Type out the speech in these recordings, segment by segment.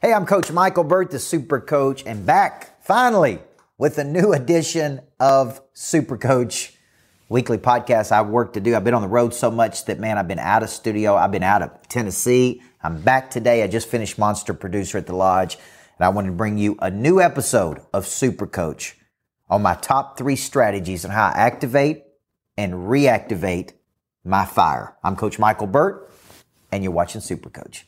Hey, I'm Coach Michael Burt, the Super Coach, and back finally with a new edition of Super Coach weekly podcast. I have work to do. I've been on the road so much that man, I've been out of studio. I've been out of Tennessee. I'm back today. I just finished Monster Producer at the Lodge, and I wanted to bring you a new episode of Super Coach on my top three strategies on how I activate and reactivate my fire. I'm Coach Michael Burt, and you're watching Super Coach.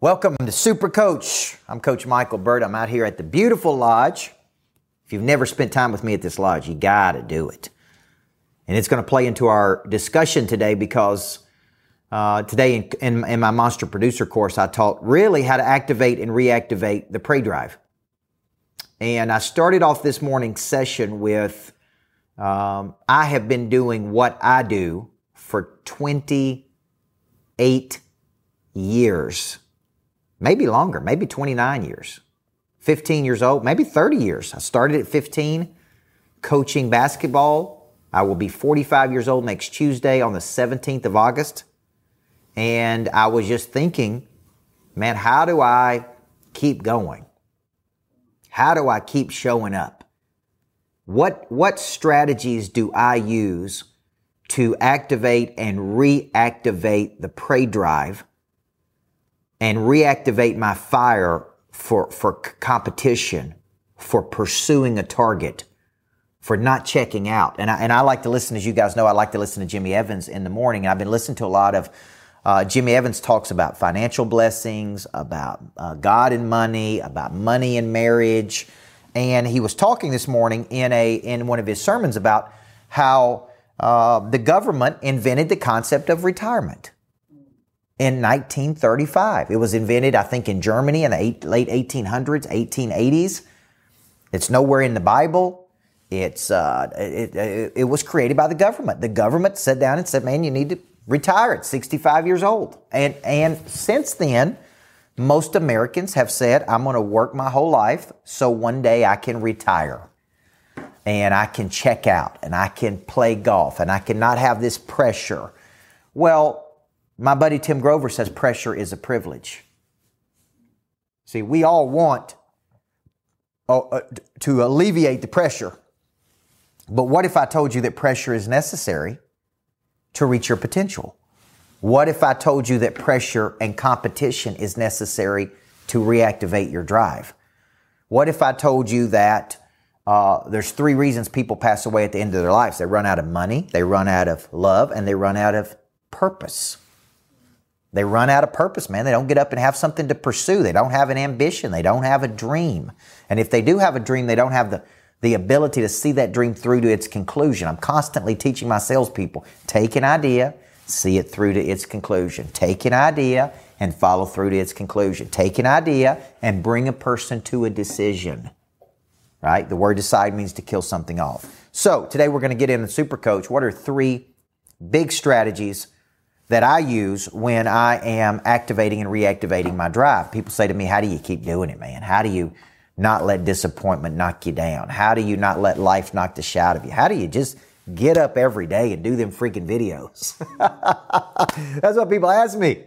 Welcome to Super Coach. I'm Coach Michael Burt. I'm out here at the beautiful lodge. If you've never spent time with me at this lodge, you got to do it. And it's going to play into our discussion today because uh, today in, in, in, my Monster Producer course, I taught really how to activate and reactivate the prey drive. And I started off this morning's session with um, I have been doing what I do for 28 years maybe longer, maybe 29 years, 15 years old, maybe 30 years. I started at 15 coaching basketball. I will be 45 years old next Tuesday on the 17th of August. And I was just thinking, man, how do I keep going? How do I keep showing up? What, what strategies do I use to activate and reactivate the prey drive and reactivate my fire for, for competition, for pursuing a target, for not checking out. And I, and I like to listen, as you guys know, I like to listen to Jimmy Evans in the morning. I've been listening to a lot of uh, Jimmy Evans talks about financial blessings, about uh, God and money, about money and marriage. And he was talking this morning in a in one of his sermons about how uh, the government invented the concept of retirement in 1935. It was invented, I think, in Germany in the eight, late 1800s, 1880s. It's nowhere in the Bible. It's uh, it, it, it, was created by the government. The government sat down and said, "Man, you need to retire at 65 years old." And and since then, most Americans have said, "I'm going to work my whole life so one day I can retire." And I can check out and I can play golf and I cannot have this pressure. Well, my buddy Tim Grover says pressure is a privilege. See, we all want uh, uh, to alleviate the pressure. But what if I told you that pressure is necessary to reach your potential? What if I told you that pressure and competition is necessary to reactivate your drive? What if I told you that uh, there's three reasons people pass away at the end of their lives? They run out of money, they run out of love, and they run out of purpose. They run out of purpose, man. They don't get up and have something to pursue. They don't have an ambition. They don't have a dream. And if they do have a dream, they don't have the, the ability to see that dream through to its conclusion. I'm constantly teaching my salespeople take an idea, see it through to its conclusion. Take an idea and follow through to its conclusion. Take an idea and bring a person to a decision. Right? The word decide means to kill something off. So today we're going to get in the super coach. What are three big strategies that I use when I am activating and reactivating my drive. People say to me, how do you keep doing it, man? How do you not let disappointment knock you down? How do you not let life knock the shit out of you? How do you just get up every day and do them freaking videos? That's what people ask me.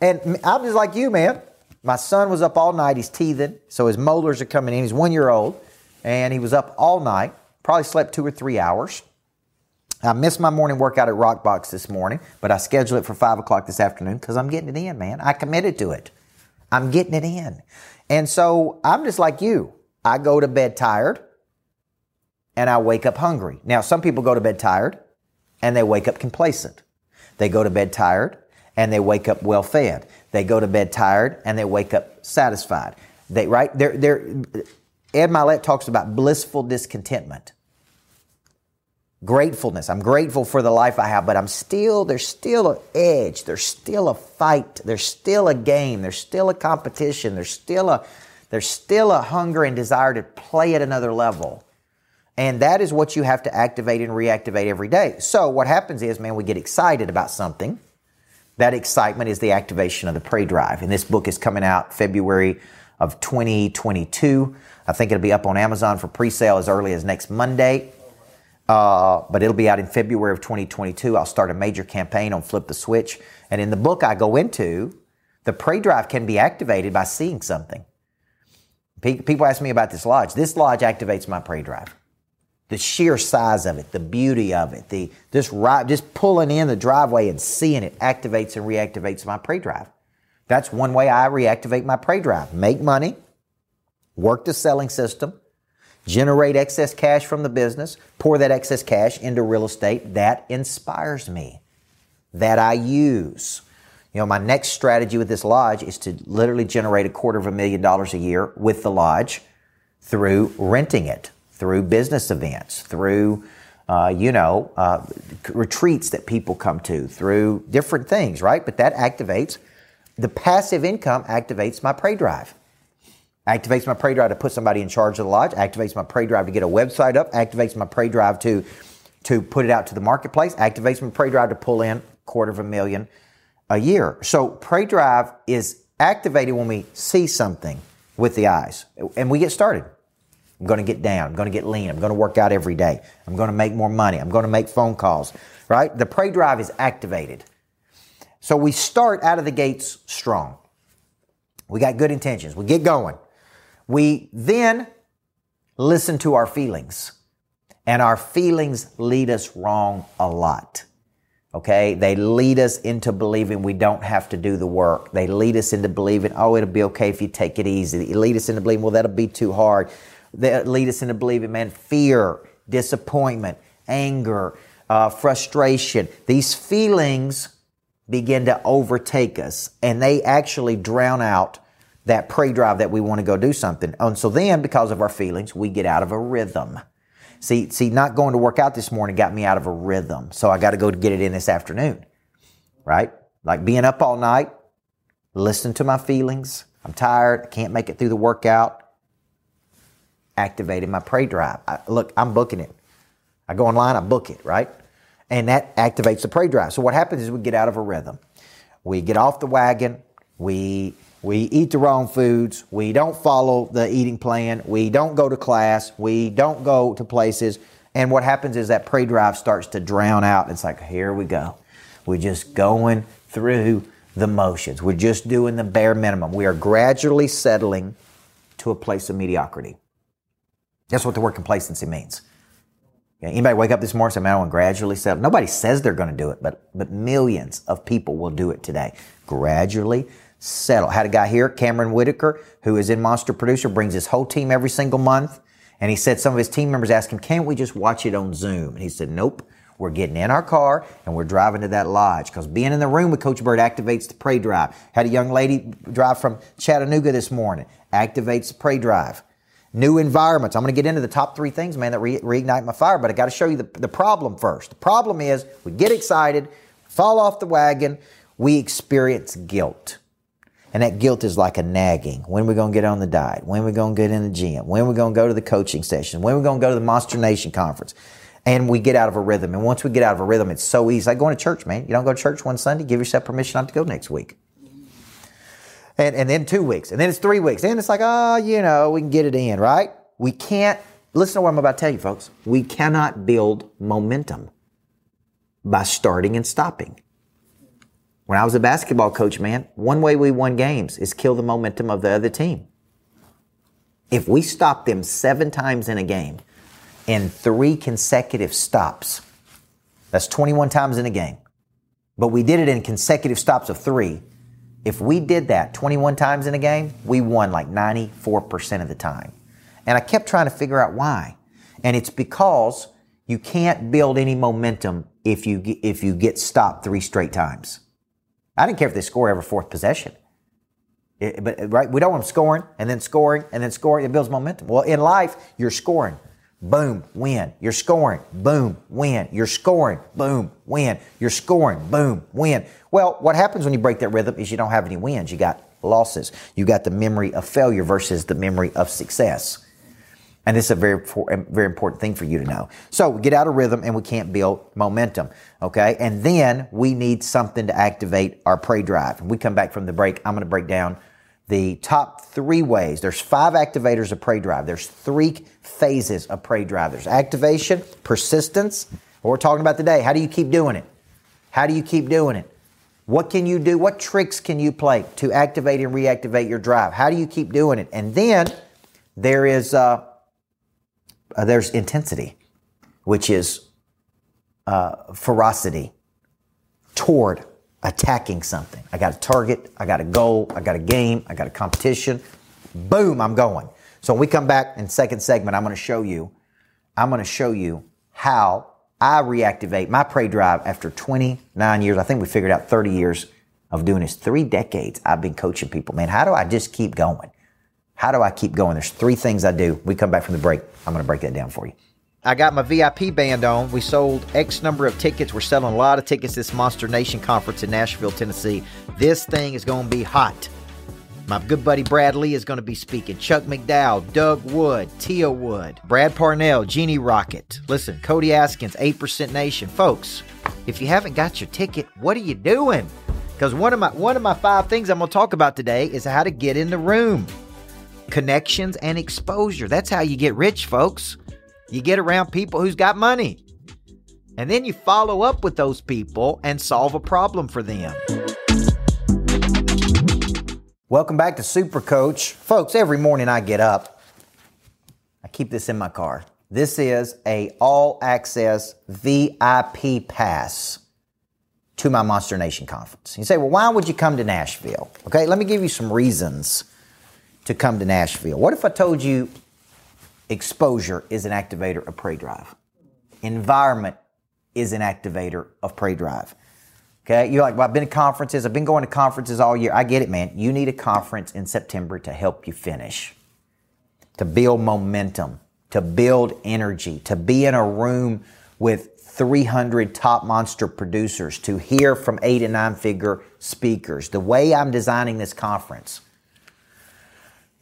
And I'm just like you, man. My son was up all night. He's teething. So his molars are coming in. He's one year old. And he was up all night. Probably slept two or three hours. I missed my morning workout at Rockbox this morning, but I scheduled it for five o'clock this afternoon because I'm getting it in, man. I committed to it. I'm getting it in. And so I'm just like you. I go to bed tired and I wake up hungry. Now, some people go to bed tired and they wake up complacent. They go to bed tired and they wake up well fed. They go to bed tired and they wake up satisfied. They, right? They're, they're, Ed Mylett talks about blissful discontentment gratefulness. I'm grateful for the life I have, but I'm still, there's still an edge. There's still a fight. There's still a game. There's still a competition. There's still a, There's still a hunger and desire to play at another level. And that is what you have to activate and reactivate every day. So what happens is, man, we get excited about something. That excitement is the activation of the prey drive. And this book is coming out February of 2022. I think it'll be up on Amazon for pre-sale as early as next Monday. Uh, but it'll be out in February of 2022. I'll start a major campaign on Flip the Switch. And in the book I go into, the prey drive can be activated by seeing something. People ask me about this lodge. This lodge activates my prey drive. The sheer size of it, the beauty of it, the just right, just pulling in the driveway and seeing it activates and reactivates my prey drive. That's one way I reactivate my prey drive. Make money, work the selling system, generate excess cash from the business, pour that excess cash into real estate. That inspires me. That I use. You know, my next strategy with this lodge is to literally generate a quarter of a million dollars a year with the lodge through renting it, through business events, through, uh, you know, uh, retreats that people come to, through different things, right? But that activates the passive income activates my prey drive. Activates my prey drive to put somebody in charge of the lodge. Activates my prey drive to get a website up. Activates my prey drive to to put it out to the marketplace. Activates my prey drive to pull in quarter of a million a year. So prey drive is activated when we see something with the eyes, and we get started. I'm going to get down. I'm going to get lean. I'm going to work out every day. I'm going to make more money. I'm going to make phone calls. Right? The prey drive is activated. So we start out of the gates strong. We got good intentions. We get going. We then listen to our feelings. And our feelings lead us wrong a lot. Okay? They lead us into believing we don't have to do the work. They lead us into believing, oh, it'll be okay if you take it easy. They lead us into believing, well, that'll be too hard. They lead us into believing, man, fear, disappointment, anger, uh, frustration. These feelings begin to overtake us and they actually drown out that prey drive that we want to go do something. And so then, because of our feelings, we get out of a rhythm. See, see, not going to work out this morning got me out of a rhythm. So I got to go to get it in this afternoon. Right? Like being up all night, listen to my feelings. I'm tired. I can't make it through the workout. Activated my prey drive. I, look, I'm booking it. I go online, I book it, right? and that activates the prey drive. So what happens is we get out of a rhythm. We get off the wagon. We we eat the wrong foods. We don't follow the eating plan. We don't go to class. We don't go to places. And what happens is that prey drive starts to drown out. It's like, here we go. We're just going through the motions. We're just doing the bare minimum. We are gradually settling to a place of mediocrity. That's what the word complacency means. Anybody wake up this morning and say, man, I want to gradually settle? Nobody says they're going to do it, but, but millions of people will do it today. Gradually settle. Had a guy here, Cameron Whitaker, who is in Monster Producer, brings his whole team every single month. And he said some of his team members asked him, can't we just watch it on Zoom? And he said, nope. We're getting in our car and we're driving to that lodge because being in the room with Coach Burt activates the prey drive. Had a young lady drive from Chattanooga this morning, activates the prey drive new environments. I'm going to get into the top three things, man, that re- reignite my fire, but I got to show you the, the problem first. The problem is we get excited, fall off the wagon, we experience guilt. And that guilt is like a nagging. When are we going to get on the diet? When are we going to get in the gym? When are we going to go to the coaching session? When are we going to go to the Monster Nation conference? And we get out of a rhythm. And once we get out of a rhythm, it's so easy. Like going to church, man. You don't go to church one Sunday, give yourself permission not to go next week and, and then two weeks, and then it's three weeks. Then it's like, oh, you know, we can get it in, right? We can't, listen to what I'm about to tell you, folks. We cannot build momentum by starting and stopping. When I was a basketball coach, man, one way we won games is kill the momentum of the other team. If we stop them seven times in a game in three consecutive stops, that's 21 times in a game. But we did it in consecutive stops of three. If we did that 21 times in a game, we won like 94% of the time. And I kept trying to figure out why. And it's because you can't build any momentum if you if you get stopped three straight times. I didn't care if they score every fourth possession. It, but right, we don't want them scoring and then scoring and then scoring. It builds momentum. Well, in life, you're scoring boom, win. You're scoring, boom, win. You're scoring, boom, win. You're scoring, boom, win. Well, what happens when you break that rhythm is you don't have any wins. You got losses. You got the memory of failure versus the memory of success. And this is a very, very important thing for you to know. So we get out of rhythm and we can't build momentum. Okay. And then we need something to activate our prey drive. When we come back from the break, I'm going to break down the top three ways. There's five activators of prey drive. There's three phases of prey drive. There's activation, persistence. What we're talking about today. How do you keep doing it? How do you keep doing it? What can you do? What tricks can you play to activate and reactivate your drive? How do you keep doing it? And then there is uh, uh, there's intensity, which is uh, ferocity toward attacking something. I got a target, I got a goal, I got a game, I got a competition. Boom, I'm going. So when we come back in second segment, I'm going to show you, I'm going to show you how I reactivate my prey drive after 29 years. I think we figured out 30 years of doing this. Three decades I've been coaching people. Man, how do I just keep going? How do I keep going? There's three things I do. We come back from the break. I'm going to break that down for you. I got my VIP band on. We sold X number of tickets. We're selling a lot of tickets this Monster Nation conference in Nashville, Tennessee. This thing is going to be hot. My good buddy Brad Lea is going to be speaking. Chuck McDowell, Doug Wood, Tia Wood, Brad Parnell, Jeannie Rocket. Listen, Cody Askins, 8% Nation. Folks, if you haven't got your ticket, what are you doing? Because one of my one of my five things I'm going to talk about today is how to get in the room. Connections and exposure. That's how you get rich, folks. You get around people who's got money. And then you follow up with those people and solve a problem for them. Welcome back to Super Coach. Folks, every morning I get up, I keep this in my car. This is a all access VIP pass to my Monster Nation conference. You say, well, why would you come to Nashville? Okay, let me give you some reasons to come to Nashville. What if I told you exposure is an activator of prey drive? Environment is an activator of prey drive. Okay, you're like, well, I've been to conferences. I've been going to conferences all year. I get it, man. You need a conference in September to help you finish, to build momentum, to build energy, to be in a room with 300 top monster producers, to hear from eight and nine figure speakers. The way I'm designing this conference,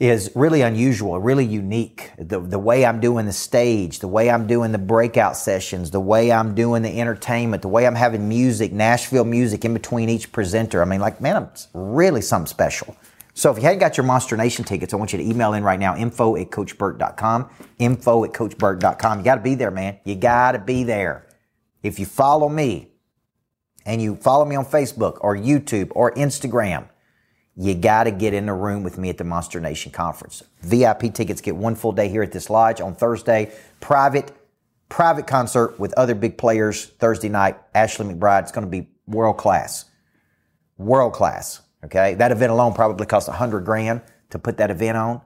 is really unusual, really unique. The, the way I'm doing the stage, the way I'm doing the breakout sessions, the way I'm doing the entertainment, the way I'm having music, Nashville music in between each presenter. I mean, like, man, it's really something special. So if you hadn't got your Monster Nation tickets, I want you to email in right now, info at coachburt.com, info at coachburt.com. You got to be there, man. You got to be there. If you follow me and you follow me on Facebook or YouTube or Instagram, you got to get in the room with me at the Monster Nation conference. VIP tickets get one full day here at this lodge on Thursday. Private private concert with other big players Thursday night. Ashley McBryde. It's going to be world class. World class. Okay. That event alone probably cost a hundred grand to put that event on.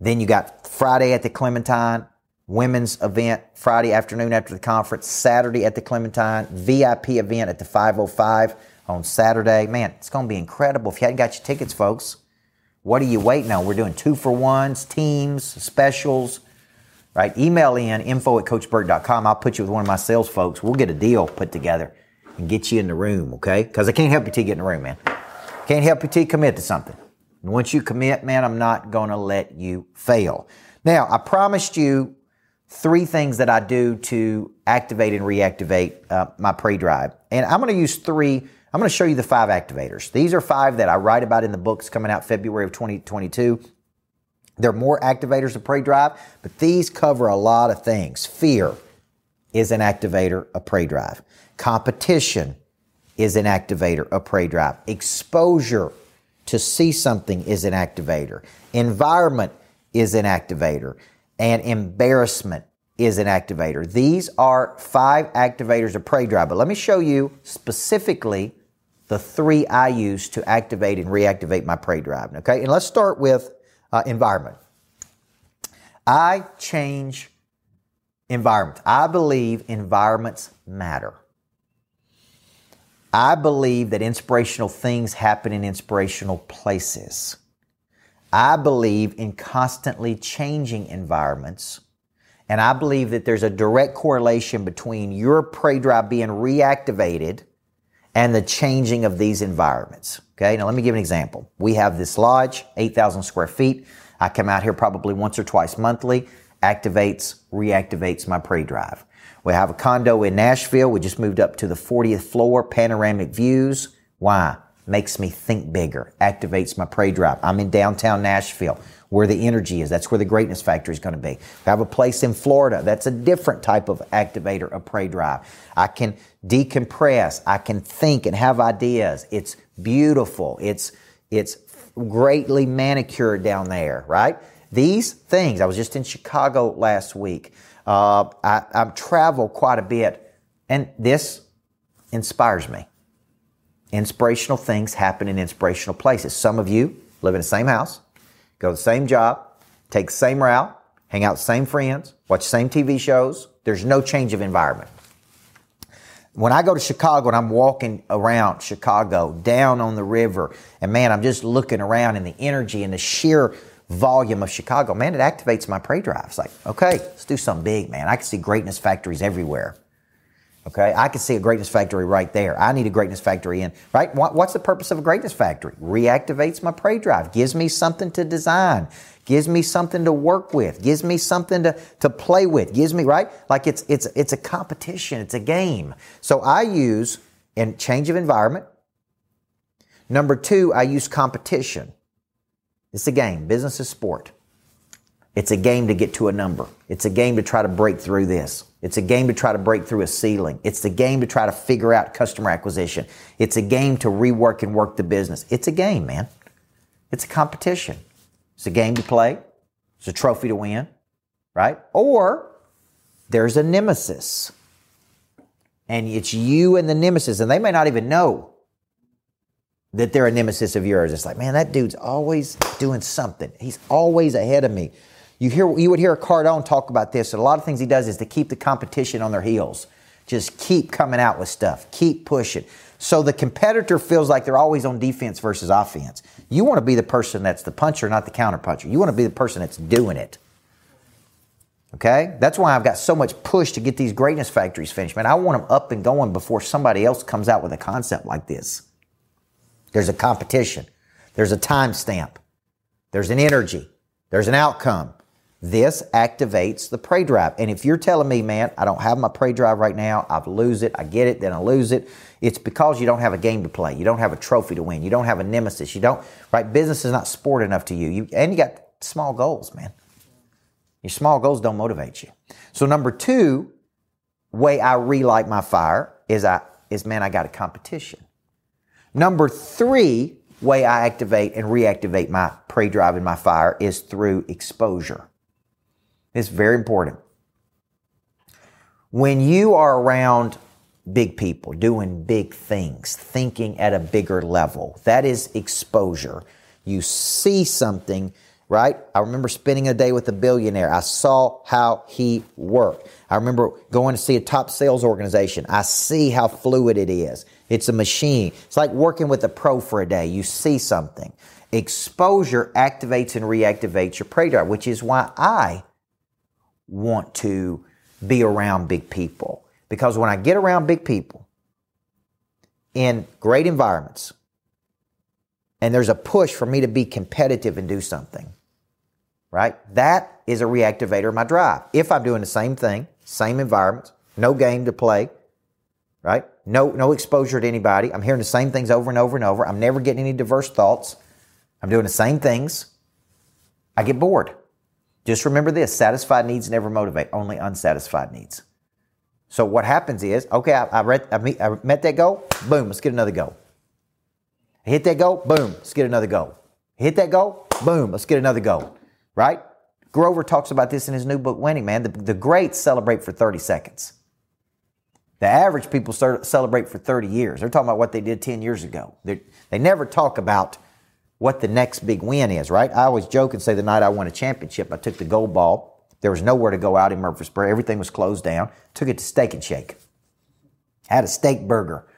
Then you got Friday at the Clementine, women's event Friday afternoon after the conference, Saturday at the Clementine, VIP event at the 505 on Saturday. Man, it's going to be incredible. If you hadn't got your tickets, folks, what are you waiting on? We're doing two for ones, teams, specials, right? Email in info at coachburt.com. I'll put you with one of my sales folks. We'll get a deal put together and get you in the room, okay? Because I can't help you till you get in the room, man. Can't help you till you commit to something. And once you commit, man, I'm not going to let you fail. Now, I promised you three things that I do to activate and reactivate uh, my prey drive. And I'm going to use three I'm going to show you the five activators. These are five that I write about in the books coming out February of 2022. There are more activators of prey drive, but these cover a lot of things. Fear is an activator of prey drive. Competition is an activator of prey drive. Exposure to see something is an activator. Environment is an activator. And embarrassment is an activator. These are five activators of prey drive, but let me show you specifically the three I use to activate and reactivate my prey drive. Okay, and let's start with uh, environment. I change environment. I believe environments matter. I believe that inspirational things happen in inspirational places. I believe in constantly changing environments. And I believe that there's a direct correlation between your prey drive being reactivated and the changing of these environments. Okay, now let me give an example. We have this lodge, 8,000 square feet. I come out here probably once or twice monthly, activates, reactivates my prey drive. We have a condo in Nashville. We just moved up to the 40th floor, panoramic views. Why? Makes me think bigger, activates my prey drive. I'm in downtown Nashville where the energy is. That's where the greatness factor is going to be. I have a place in Florida. That's a different type of activator a prey drive. I can decompress. I can think and have ideas. It's beautiful. It's, it's greatly manicured down there, right? These things, I was just in Chicago last week. Uh, I, I travel quite a bit and this inspires me. Inspirational things happen in inspirational places. Some of you live in the same house go to the same job, take the same route, hang out the same friends, watch the same TV shows. There's no change of environment. When I go to Chicago and I'm walking around Chicago down on the river, and man, I'm just looking around and the energy and the sheer volume of Chicago, man, it activates my prey drive. It's like, okay, let's do something big, man. I can see greatness factories everywhere. Okay, I can see a greatness factory right there. I need a greatness factory in, right? What's the purpose of a greatness factory? Reactivates my prey drive, gives me something to design, gives me something to work with, gives me something to, to play with, gives me, right? Like it's, it's, it's a competition, it's a game. So I use in change of environment. Number two, I use competition. It's a game. Business is sport. It's a game to get to a number. It's a game to try to break through this. It's a game to try to break through a ceiling. It's a game to try to figure out customer acquisition. It's a game to rework and work the business. It's a game, man. It's a competition. It's a game to play. It's a trophy to win, right? Or there's a nemesis. And it's you and the nemesis, and they may not even know that they're a nemesis of yours. It's like, man, that dude's always doing something. He's always ahead of me. You hear you would hear Cardone talk about this, and a lot of things he does is to keep the competition on their heels. Just keep coming out with stuff, keep pushing. So the competitor feels like they're always on defense versus offense. You want to be the person that's the puncher, not the counter puncher. You want to be the person that's doing it. Okay? That's why I've got so much push to get these greatness factories finished. Man, I want them up and going before somebody else comes out with a concept like this. There's a competition. There's a timestamp. There's an energy. There's an outcome. This activates the prey drive. And if you're telling me, man, I don't have my prey drive right now, I lose it, I get it, then I lose it, it's because you don't have a game to play. You don't have a trophy to win. You don't have a nemesis. You don't, right? Business is not sport enough to you. you and you got small goals, man. Your small goals don't motivate you. So number two, way I relight my fire is I is man, I got a competition. Number three, way I activate and reactivate my prey drive and my fire is through exposure. It's very important. When you are around big people doing big things, thinking at a bigger level, that is exposure. You see something, right? I remember spending a day with a billionaire. I saw how he worked. I remember going to see a top sales organization. I see how fluid it is. It's a machine. It's like working with a pro for a day. You see something. Exposure activates and reactivates your prey drive, which is why I want to be around big people. Because when I get around big people in great environments, and there's a push for me to be competitive and do something, right? That is a reactivator of my drive. If I'm doing the same thing, same environment, no game to play, right? No, no exposure to anybody. I'm hearing the same things over and over and over. I'm never getting any diverse thoughts. I'm doing the same things. I get bored. Just remember this satisfied needs never motivate, only unsatisfied needs. So what happens is, okay, I, I, read, I, meet, I met that goal, boom, let's get another goal. Hit that goal, boom, let's get another goal. Hit that goal, boom, let's get another goal. Right? Grover talks about this in his new book, Winning, man. The, the greats celebrate for 30 seconds. The average people celebrate for 30 years. They're talking about what they did 10 years ago. They're, they never talk about what the next big win is, right? I always joke and say the night I won a championship, I took the gold ball. There was nowhere to go out in Murfreesboro. Everything was closed down. Took it to Steak and Shake. Had a steak burger.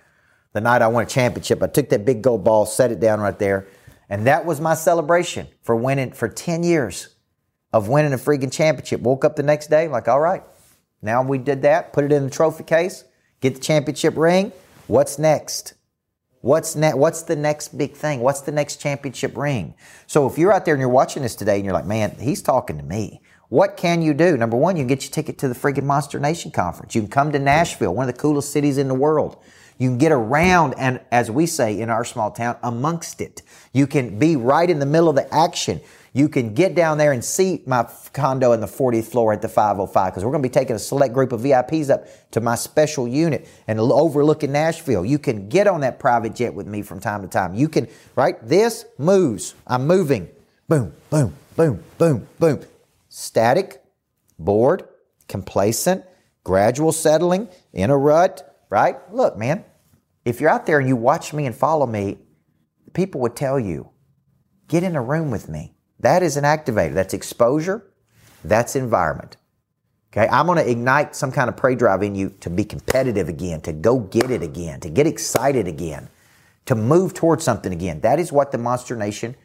The night I won a championship, I took that big gold ball, set it down right there. And that was my celebration for winning for 10 years of winning a freaking championship. Woke up the next day, like, all right, now we did that, put it in the trophy case, get the championship ring. What's next? What's ne- What's the next big thing? What's the next championship ring? So if you're out there and you're watching this today and you're like, man, he's talking to me. What can you do? Number one, you can get your ticket to the friggin' Monster Nation conference. You can come to Nashville, one of the coolest cities in the world. You can get around and, as we say in our small town, amongst it. You can be right in the middle of the action. You can get down there and see my condo in the 40th floor at the 505 because we're going to be taking a select group of VIPs up to my special unit and overlooking Nashville. You can get on that private jet with me from time to time. You can, right? This moves. I'm moving. Boom, boom, boom, boom, boom. Static, bored, complacent, gradual settling, in a rut, right? Look, man, if you're out there and you watch me and follow me, people would tell you, get in a room with me. That is an activator. That's exposure. That's environment. Okay, I'm going to ignite some kind of prey drive in you to be competitive again, to go get it again, to get excited again, to move towards something again. That is what the Monster Nation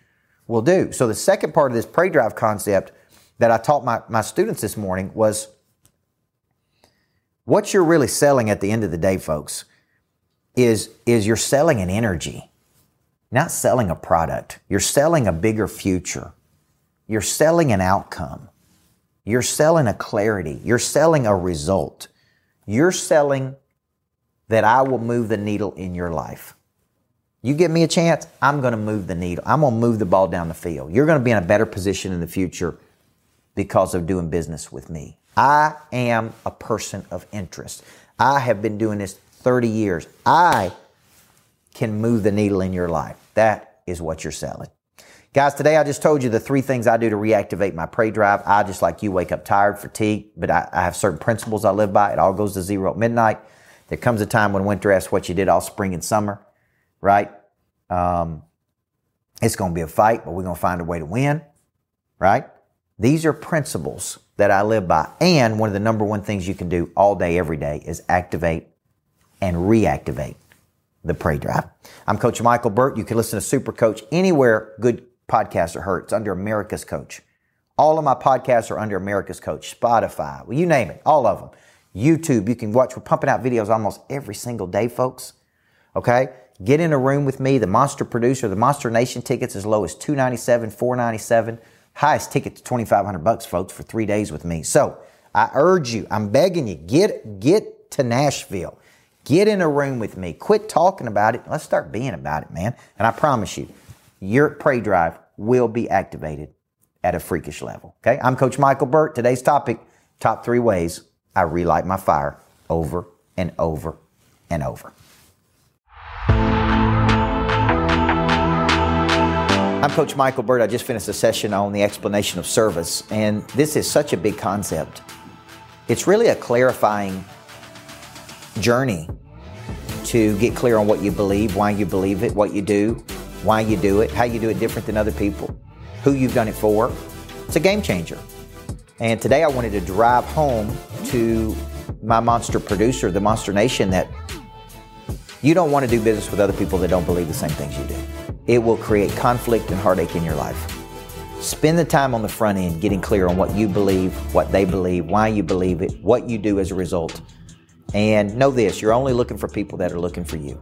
will do. So the second part of this prey drive concept that I taught my, my students this morning was what you're really selling at the end of the day, folks, is, is you're selling an energy, not selling a product. You're selling a bigger future. You're selling an outcome. You're selling a clarity. You're selling a result. You're selling that I will move the needle in your life. You give me a chance, I'm going to move the needle. I'm going to move the ball down the field. You're going to be in a better position in the future because of doing business with me. I am a person of interest. I have been doing this 30 years. I can move the needle in your life. That is what you're selling. Guys, today I just told you the three things I do to reactivate my prey drive. I just like you wake up tired, fatigued, but I, I, have certain principles I live by. It all goes to zero at midnight. There comes a time when winter asks what you did all spring and summer, right? Um, it's going to be a fight, but we're going to find a way to win, right? These are principles that I live by. And one of the number one things you can do all day, every day is activate and reactivate the prey drive. I'm Coach Michael Burt. You can listen to Super Coach anywhere good podcasts are heard. It's under America's Coach. All of my podcasts are under America's Coach. Spotify, well, you name it, all of them. YouTube, you can watch. We're pumping out videos almost every single day, folks. Okay? Get in a room with me. The Monster Producer, the Monster Nation tickets as low as 297 497 Highest ticket to 2500 bucks, folks, for three days with me. So I urge you, I'm begging you, get, get to Nashville. Get in a room with me. Quit talking about it. Let's start being about it, man. And I promise you, your prey drive will be activated at a freakish level. Okay. I'm Coach Michael Burt. Today's topic, top three ways I relight my fire over and over and over. I'm Coach Michael Burt. I just finished a session on the explanation of service, and this is such a big concept. It's really a clarifying journey to get clear on what you believe, why you believe it, what you do, why you do it, how you do it different than other people, who you've done it for. It's a game changer. And today I wanted to drive home to my monster producer, the Monster Nation, that you don't want to do business with other people that don't believe the same things you do. It will create conflict and heartache in your life. Spend the time on the front end getting clear on what you believe, what they believe, why you believe it, what you do as a result. And know this, you're only looking for people that are looking for you.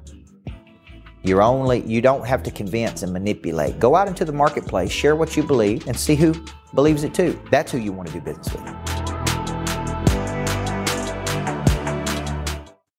You're only you don't have to convince and manipulate. Go out into the marketplace, share what you believe and see who believes it too. That's who you want to do business with.